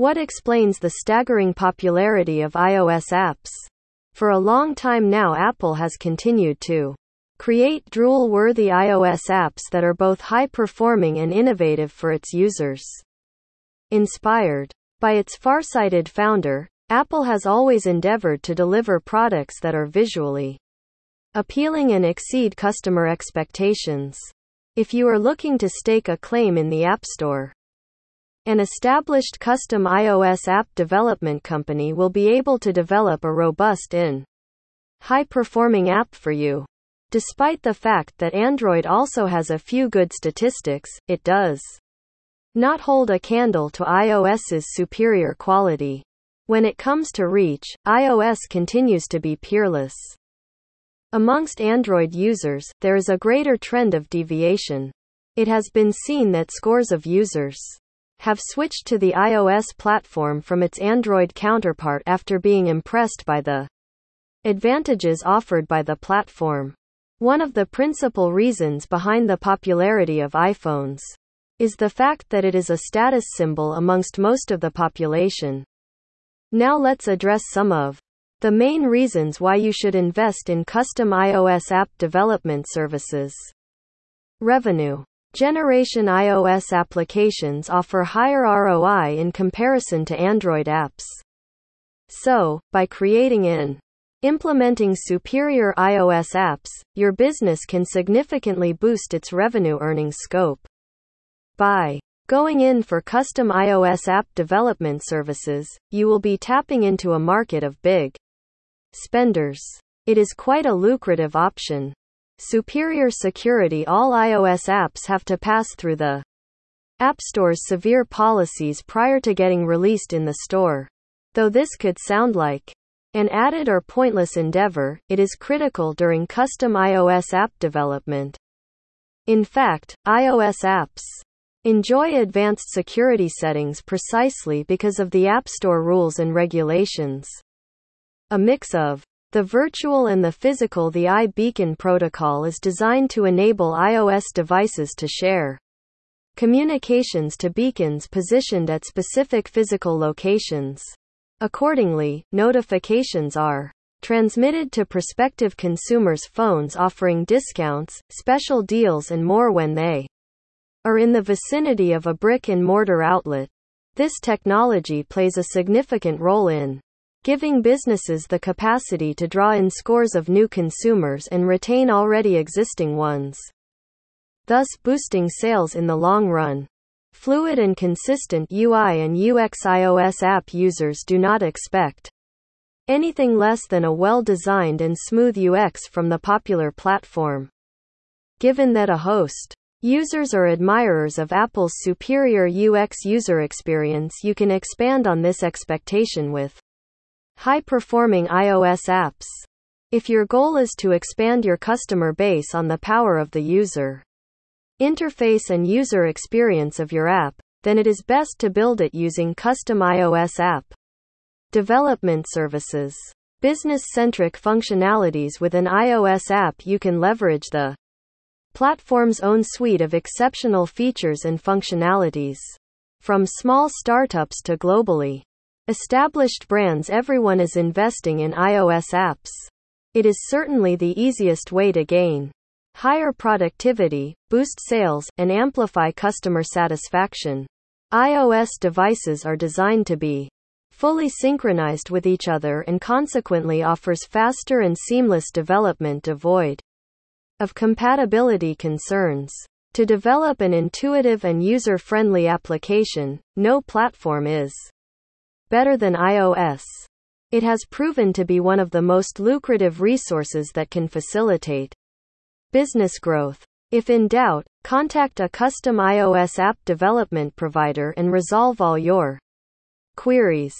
What explains the staggering popularity of iOS apps? For a long time now, Apple has continued to create drool worthy iOS apps that are both high performing and innovative for its users. Inspired by its far-sighted founder, Apple has always endeavored to deliver products that are visually appealing and exceed customer expectations. If you are looking to stake a claim in the App Store, an established custom iOS app development company will be able to develop a robust in high performing app for you. Despite the fact that Android also has a few good statistics, it does not hold a candle to iOS's superior quality. When it comes to reach, iOS continues to be peerless. Amongst Android users, there is a greater trend of deviation. It has been seen that scores of users have switched to the iOS platform from its Android counterpart after being impressed by the advantages offered by the platform. One of the principal reasons behind the popularity of iPhones is the fact that it is a status symbol amongst most of the population. Now let's address some of the main reasons why you should invest in custom iOS app development services. Revenue Generation iOS applications offer higher ROI in comparison to Android apps. So, by creating and implementing superior iOS apps, your business can significantly boost its revenue earning scope. By going in for custom iOS app development services, you will be tapping into a market of big spenders. It is quite a lucrative option. Superior security All iOS apps have to pass through the App Store's severe policies prior to getting released in the store. Though this could sound like an added or pointless endeavor, it is critical during custom iOS app development. In fact, iOS apps enjoy advanced security settings precisely because of the App Store rules and regulations. A mix of the virtual and the physical The iBeacon protocol is designed to enable iOS devices to share communications to beacons positioned at specific physical locations. Accordingly, notifications are transmitted to prospective consumers' phones offering discounts, special deals, and more when they are in the vicinity of a brick and mortar outlet. This technology plays a significant role in giving businesses the capacity to draw in scores of new consumers and retain already existing ones, thus boosting sales in the long run. Fluid and consistent UI and UX iOS app users do not expect anything less than a well designed and smooth UX from the popular platform. Given that a host users are admirers of Apple's superior UX user experience, you can expand on this expectation with High-performing iOS apps. If your goal is to expand your customer base on the power of the user interface and user experience of your app, then it is best to build it using custom iOS app development services. Business centric functionalities with an iOS app you can leverage the platform's own suite of exceptional features and functionalities. From small startups to globally established brands everyone is investing in iOS apps. It is certainly the easiest way to gain higher productivity, boost sales, and amplify customer satisfaction. iOS devices are designed to be fully synchronized with each other and consequently offers faster and seamless development devoid of compatibility concerns. To develop an intuitive and user-friendly application, no platform is better than iOS. It has proven to be one of the most lucrative resources that can facilitate business growth. If in doubt, contact a custom iOS app development provider and resolve all your queries.